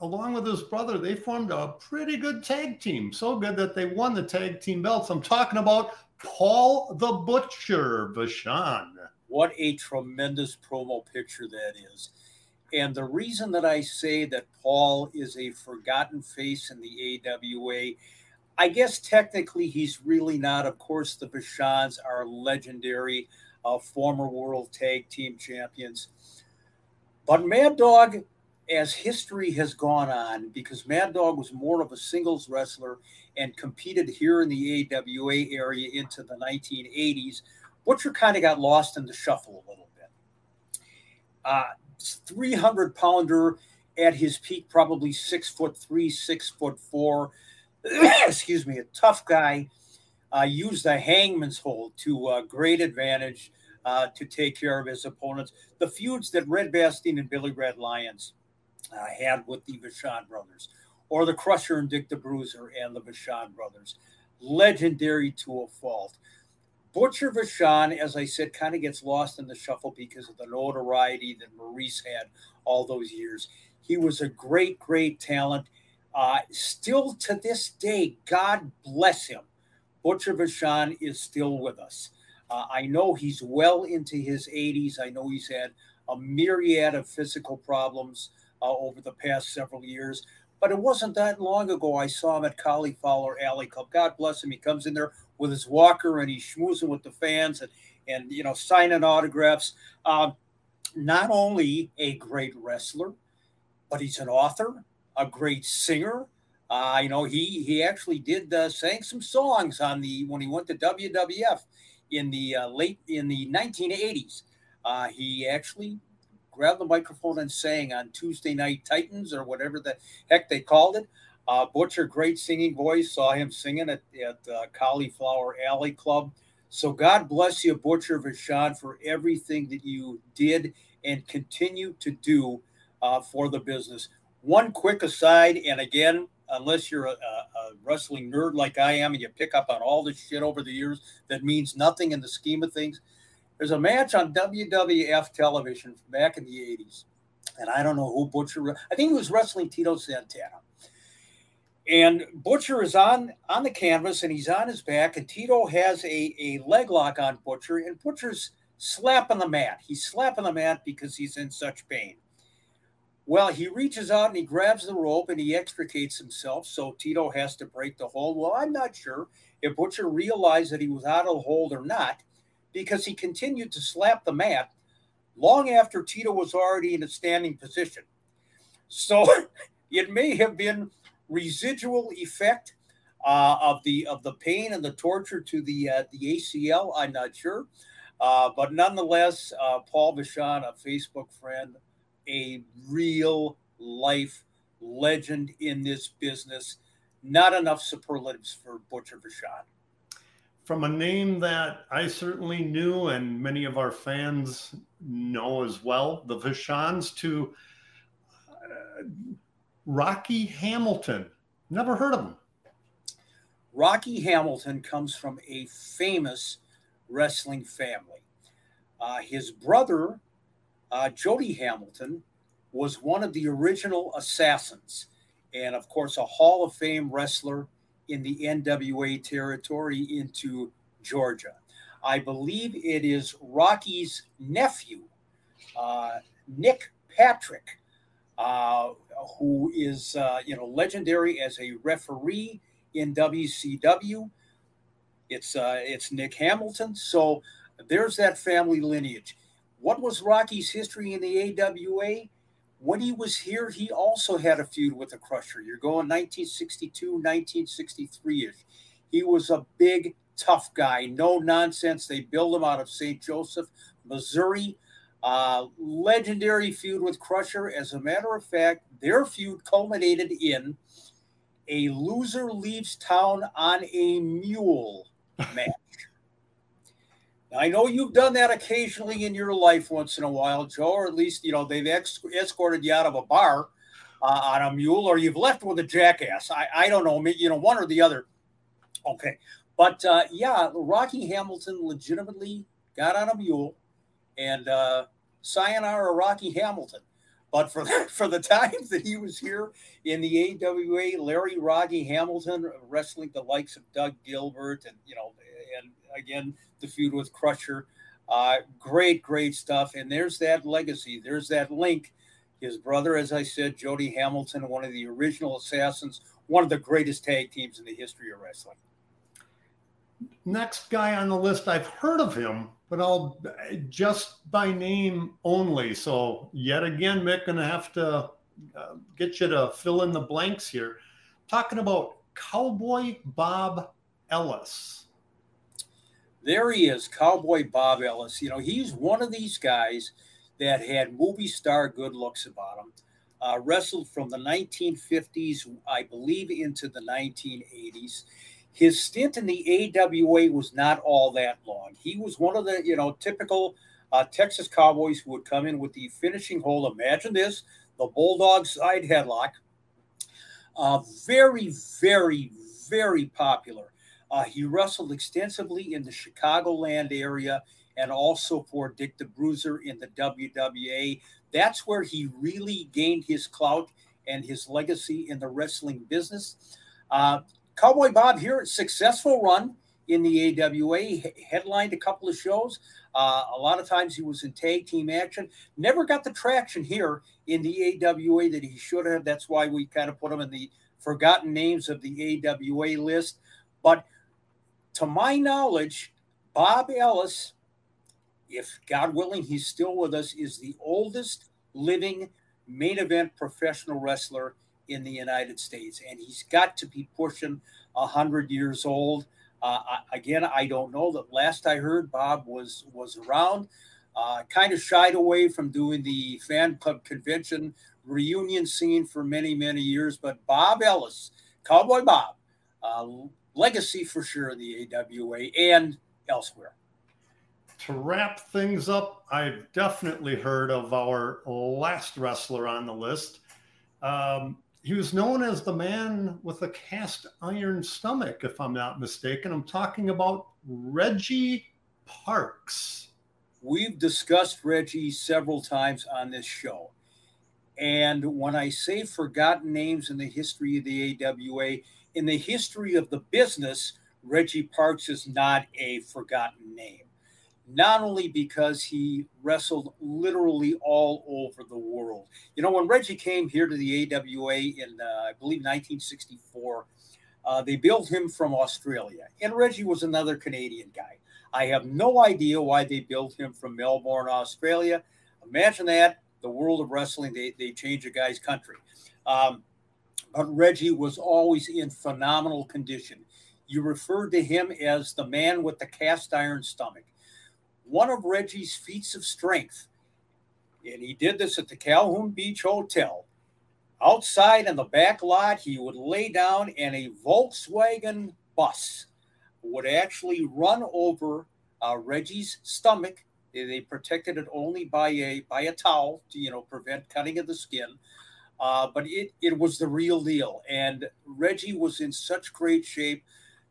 along with his brother, they formed a pretty good tag team. So good that they won the tag team belts. I'm talking about Paul the Butcher Vachon. What a tremendous promo picture that is. And the reason that I say that Paul is a forgotten face in the AWA, I guess technically he's really not. Of course, the Vachons are legendary, former world tag team champions. But Mad Dog, as history has gone on, because Mad Dog was more of a singles wrestler and competed here in the AWA area into the 1980s, Butcher kind of got lost in the shuffle a little bit. Uh, 300 pounder at his peak, probably six foot three, six foot four. Excuse me, a tough guy. Uh, used the hangman's hold to uh, great advantage uh, to take care of his opponents. The feuds that Red Bastien and Billy Red Lyons uh, had with the Vachon brothers, or the Crusher and Dick the Bruiser and the Vachon brothers, legendary to a fault. Butcher Vachon, as I said, kind of gets lost in the shuffle because of the notoriety that Maurice had all those years. He was a great, great talent. Uh, still to this day, God bless him. Butcher Vachon is still with us. Uh, I know he's well into his 80s. I know he's had a myriad of physical problems uh, over the past several years. But it wasn't that long ago I saw him at Cauliflower Alley Club. God bless him. He comes in there with his walker and he's schmoozing with the fans and, and you know, signing autographs. Um, not only a great wrestler, but he's an author, a great singer. Uh, you know, he he actually did uh, sang some songs on the when he went to WWF in the uh, late in the 1980s. Uh, he actually grabbed the microphone and sang on Tuesday Night Titans or whatever the heck they called it. Uh, Butcher, great singing voice. Saw him singing at, at Cauliflower Alley Club. So God bless you, Butcher Vachon, for everything that you did and continue to do uh, for the business. One quick aside, and again, unless you're a, a, wrestling nerd like I am and you pick up on all this shit over the years that means nothing in the scheme of things, there's a match on WWF television back in the 80s. And I don't know who Butcher, I think he was wrestling Tito Santana. And Butcher is on on the canvas and he's on his back, and Tito has a, a leg lock on Butcher, and Butcher's slapping the mat. He's slapping the mat because he's in such pain. Well, he reaches out and he grabs the rope and he extricates himself. So Tito has to break the hold. Well, I'm not sure if Butcher realized that he was out of the hold or not because he continued to slap the mat long after Tito was already in a standing position. So it may have been residual effect uh, of the of the pain and the torture to the uh, the ACL. I'm not sure, uh, but nonetheless, uh, Paul Vachon, a Facebook friend, a real life legend in this business. Not enough superlatives for Butcher Vachon. from a name that I certainly knew and many of our fans know as well, the Vachons, to uh, Rocky Hamilton. Never heard of him. Rocky Hamilton comes from a famous wrestling family. Uh, his brother, uh, Jody Hamilton, was one of the original assassins, and of course, a Hall of Fame wrestler in the NWA territory into Georgia. I believe it is Rocky's nephew, uh, Nick Patrick, uh, who is uh, you know legendary as a referee in WCW. It's uh, it's Nick Hamilton. So there's that family lineage. What was Rocky's history in the AWA? When he was here, he also had a feud with the Crusher. You're going 1962, 1963 ish. He was a big, tough guy, no nonsense. They built him out of St. Joseph, Missouri. Uh, legendary feud with Crusher. As a matter of fact, their feud culminated in a loser leaves town on a mule match. Now, I know you've done that occasionally in your life once in a while, Joe, or at least, you know, they've ex- escorted you out of a bar uh, on a mule or you've left with a jackass. I, I don't know, you know, one or the other. Okay. But uh, yeah, Rocky Hamilton legitimately got on a mule and uh, sayonara Rocky Hamilton. But for the, for the times that he was here in the AWA, Larry Rocky Hamilton wrestling the likes of Doug Gilbert and you know, and again the feud with Crusher, uh, great great stuff. And there's that legacy. There's that link. His brother, as I said, Jody Hamilton, one of the original assassins, one of the greatest tag teams in the history of wrestling. Next guy on the list, I've heard of him, but I'll just by name only. So yet again, Mick, gonna have to uh, get you to fill in the blanks here. Talking about Cowboy Bob Ellis. There he is, Cowboy Bob Ellis. You know, he's one of these guys that had movie star good looks about him. Uh, wrestled from the 1950s, I believe, into the 1980s. His stint in the AWA was not all that long. He was one of the, you know, typical uh, Texas Cowboys who would come in with the finishing hold. Imagine this the Bulldog side headlock. Uh, very, very, very popular. Uh, he wrestled extensively in the Chicagoland area and also for Dick the Bruiser in the WWA. That's where he really gained his clout and his legacy in the wrestling business. Uh, Cowboy Bob here, successful run in the AWA, headlined a couple of shows. Uh, a lot of times he was in tag team action. Never got the traction here in the AWA that he should have. That's why we kind of put him in the forgotten names of the AWA list. But to my knowledge, Bob Ellis, if God willing, he's still with us, is the oldest living main event professional wrestler in the United States, and he's got to be pushing hundred years old. Uh, I, again, I don't know. That last I heard, Bob was was around. Uh, kind of shied away from doing the fan club convention reunion scene for many many years, but Bob Ellis, Cowboy Bob, uh, legacy for sure in the AWA and elsewhere. To wrap things up, I've definitely heard of our last wrestler on the list. Um, he was known as the man with a cast iron stomach, if I'm not mistaken. I'm talking about Reggie Parks. We've discussed Reggie several times on this show. And when I say forgotten names in the history of the AWA, in the history of the business, Reggie Parks is not a forgotten name not only because he wrestled literally all over the world. You know, when Reggie came here to the AWA in, uh, I believe, 1964, uh, they built him from Australia. And Reggie was another Canadian guy. I have no idea why they built him from Melbourne, Australia. Imagine that the world of wrestling, they, they change a guy's country. Um, but Reggie was always in phenomenal condition. You referred to him as the man with the cast iron stomach one of Reggie's feats of strength, and he did this at the Calhoun Beach Hotel. Outside in the back lot, he would lay down and a Volkswagen bus. would actually run over uh, Reggie's stomach. They, they, protected it only by a by a towel to you know prevent cutting of the skin. Uh, but it it was the real deal, and Reggie was in such great shape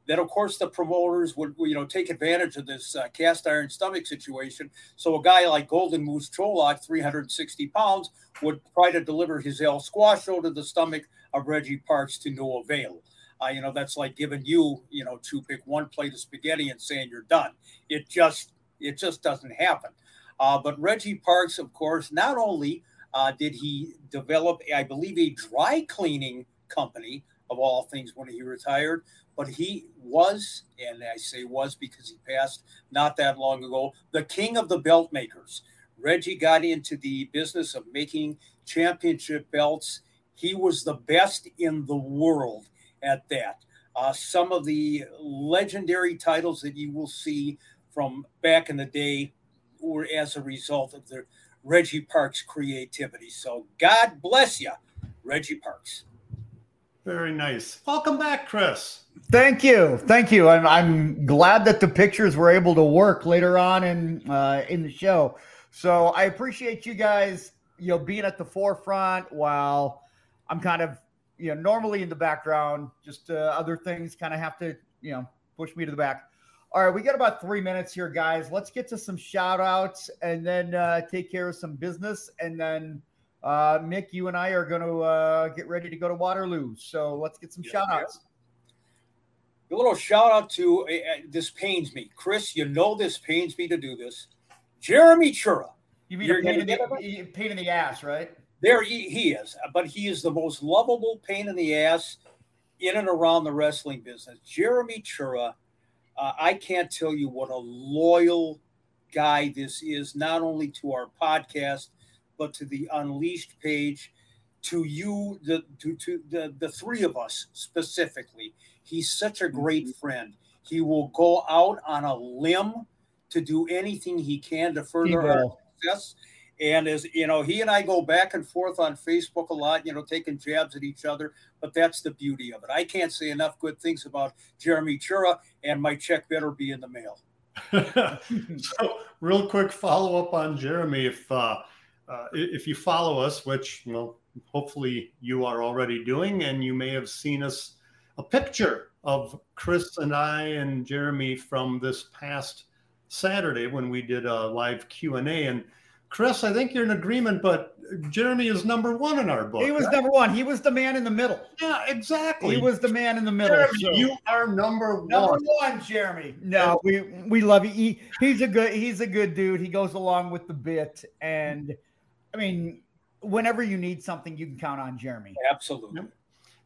that of course the promoters would you know take advantage of this uh, cast iron stomach situation. So a guy like Golden Moose Cholak, 360 pounds, would try to deliver his El Squasho to the stomach of Reggie Parks to no avail. Uh, you know, that's like giving you, you know, to pick one plate of spaghetti and saying you're done. It just, it just doesn't happen. Uh, but Reggie Parks, of course, not only uh, did he develop, I believe, a dry cleaning company of all things when he retired, but he was, and I say was because he passed not that long ago, the king of the belt makers. Reggie got into the business of making championship belts. He was the best in the world at that. Uh, some of the legendary titles that you will see from back in the day were as a result of the Reggie Parks creativity. So God bless you, Reggie Parks. Very nice. Welcome back, Chris. Thank you, thank you. I'm I'm glad that the pictures were able to work later on in uh, in the show. So I appreciate you guys, you know, being at the forefront while I'm kind of you know, normally in the background, just uh, other things kind of have to, you know, push me to the back. All right, we got about three minutes here, guys. Let's get to some shout outs and then uh, take care of some business. And then, uh, Mick, you and I are going to uh, get ready to go to Waterloo. So let's get some yeah, shout outs. A little shout out to uh, uh, this pains me. Chris, you know this pains me to do this. Jeremy Chura. You mean a pain in, the, pain in the ass, right? There he, he is, but he is the most lovable pain in the ass in and around the wrestling business. Jeremy Chura, uh, I can't tell you what a loyal guy this is, not only to our podcast, but to the Unleashed page, to you, the to, to the, the three of us specifically. He's such a great mm-hmm. friend. He will go out on a limb to do anything he can to further our success. And as you know, he and I go back and forth on Facebook a lot, you know, taking jabs at each other. But that's the beauty of it. I can't say enough good things about Jeremy Chura, and my check better be in the mail. so, real quick follow up on Jeremy. If uh, uh, if you follow us, which well, hopefully you are already doing, and you may have seen us a picture of Chris and I and Jeremy from this past Saturday when we did a live Q and A, and Chris, I think you're in agreement, but Jeremy is number one in our book. He was right? number one. He was the man in the middle. Yeah, exactly. He was the man in the middle. Jeremy, so. You are number one. Number one, Jeremy. No, we we love you. He, he's a good he's a good dude. He goes along with the bit, and I mean, whenever you need something, you can count on Jeremy. Absolutely.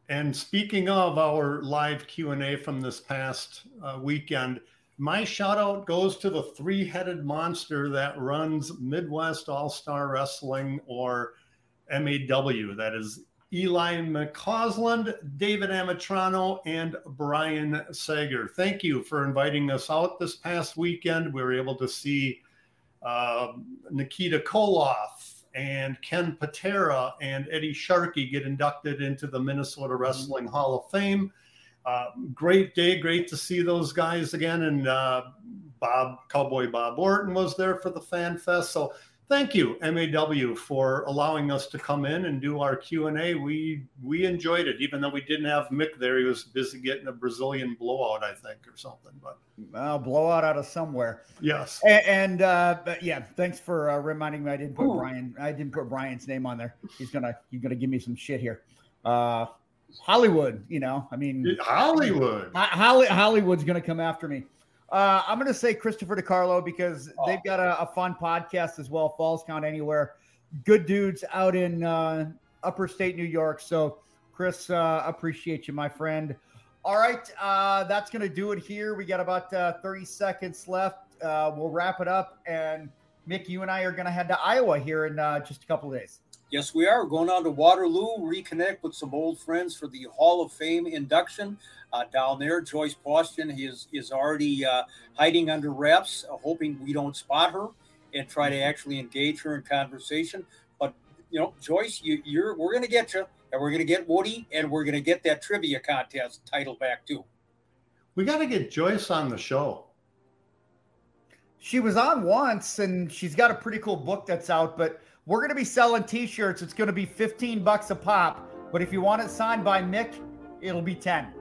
And speaking of our live Q and A from this past uh, weekend my shout out goes to the three headed monster that runs Midwest All Star Wrestling or MAW. That is Eli McCausland, David Amitrano, and Brian Sager. Thank you for inviting us out this past weekend. We were able to see uh, Nikita Koloff and Ken Patera and Eddie Sharkey get inducted into the Minnesota Wrestling Hall of Fame. Uh, great day, great to see those guys again. And uh, Bob Cowboy Bob Orton was there for the Fan Fest. So thank you, MAW, for allowing us to come in and do our Q and A. We we enjoyed it, even though we didn't have Mick there. He was busy getting a Brazilian blowout, I think, or something. But uh, blowout out of somewhere. Yes. And, and uh, but yeah, thanks for uh, reminding me. I didn't put Ooh. Brian. I didn't put Brian's name on there. He's gonna he's gonna give me some shit here. Uh, Hollywood, you know, I mean, Hollywood. Holly, Hollywood's going to come after me. Uh, I'm going to say Christopher DiCarlo because oh. they've got a, a, fun podcast as well. Falls Count Anywhere. Good dudes out in uh, upper state New York. So, Chris, uh, appreciate you, my friend. All right. Uh, that's going to do it here. We got about uh, 30 seconds left. Uh, we'll wrap it up. And Mick, you and I are going to head to Iowa here in uh, just a couple of days. Yes, we are. going on to Waterloo, reconnect with some old friends for the Hall of Fame induction uh, down there. Joyce Boston is, is already uh, hiding under wraps, uh, hoping we don't spot her and try to actually engage her in conversation. But, you know, Joyce, you, you're we're going to get you, and we're going to get Woody, and we're going to get that trivia contest title back too. We got to get Joyce on the show. She was on once and she's got a pretty cool book that's out, but we're going to be selling t-shirts. It's going to be 15 bucks a pop, but if you want it signed by Mick, it'll be 10.